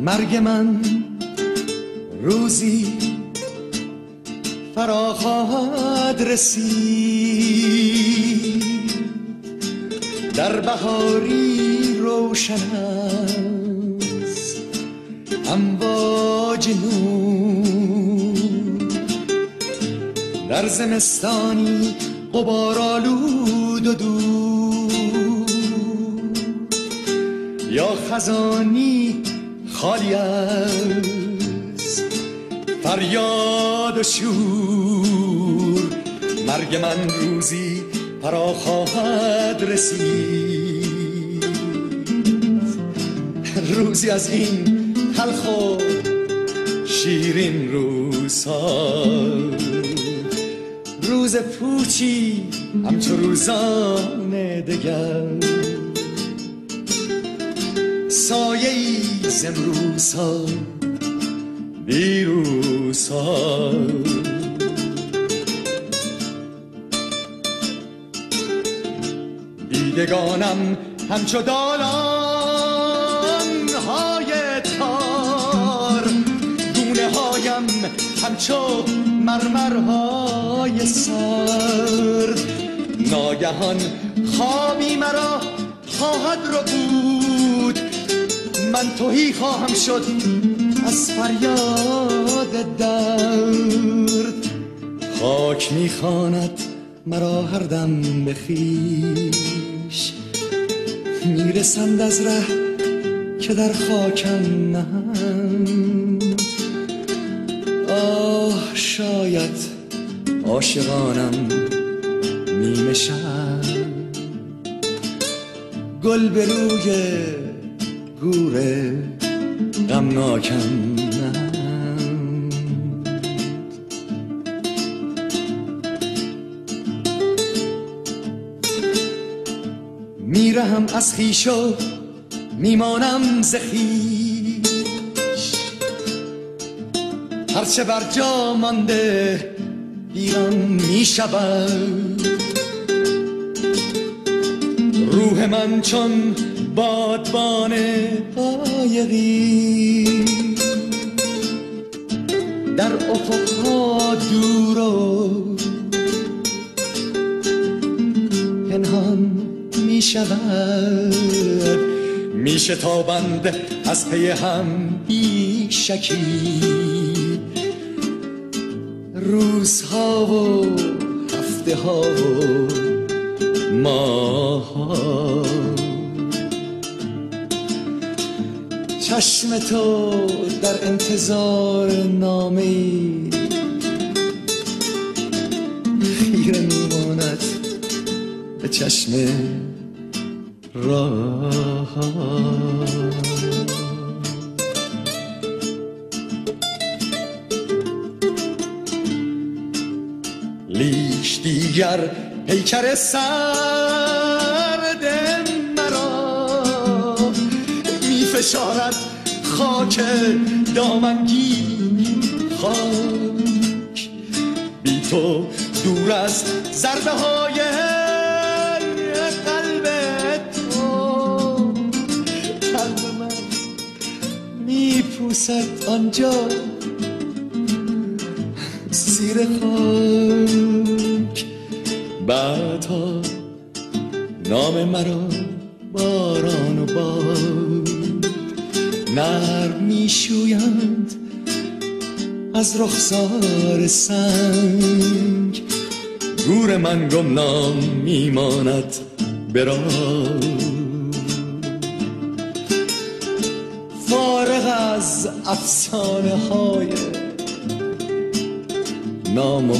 مرگ من روزی فرا خواهد رسید. در بهاری روشن است. امواج نور. در زمستانی قبارالود و دور یا خزانی خالی از فریاد و شور. مرگ من روزی فرا خواهد رسید. روزی از این تلخ و شیرین روزها. روز پوچی همچو روزان دگر. سایه ای زمروز ها دیروز ها دیدگانم همچو دالان های تار. همچو مرمرهای سرد. ناگهان خوابی مرا خواهد رو بود. من توهی خواهم شد از فریاد درد. خاک می‌خواند مرا هر دم به خیش می‌رسند از ره که در خاکم نهند آه شاید عاشقانم نیمه گل به روی گور غمناکم میرهم از خیش و میمانم ز خویش. هرچه بر جا مانده ویران می‌شود. روح من چون بادبان قایقی در افقها دور و پنهان می شود می شتابند از پی هم بی شکی روزها و هفته ها و ماه چشم تو در انتظار نامه خیره میماند به چشم راه لیش دیگر پیکر سرد مرا می فشارد خاک دامنگی خاک. بی تو دور از ضربه های قلب تو. قلب من میپوسد آنجا. زیر خاک. بعدها نام مرا باران و باد. نرم میشویند از رخسار سنگ. گور من گمنام میماند برا فارغ از افسانه های نام و